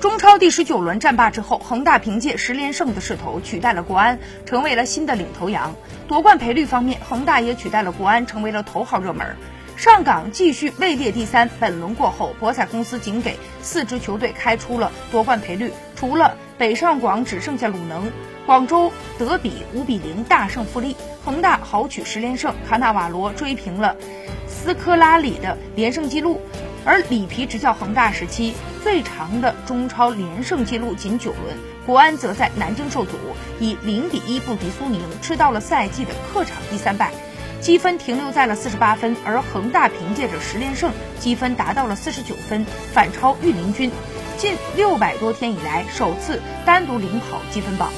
中超第十九轮战罢之后，恒大凭借十连胜的势头取代了国安，成为了新的领头羊。夺冠赔率方面，恒大也取代了国安，成为了头号热门。上港继续位列第三。本轮过后，博彩公司仅给四支球队开出了夺冠赔率，除了北上广，只剩下鲁能。广州德比五比零大胜富力，恒大豪取十连胜，卡纳瓦罗追平了斯科拉里的连胜纪录。而里皮执教恒大时期最长的中超连胜纪录仅九轮，国安则在南京受阻，以零比一不敌苏宁，吃到了赛季的客场第三败，积分停留在了四十八分。而恒大凭借着十连胜，积分达到了四十九分，反超御林军，近六百多天以来首次单独领跑积分榜。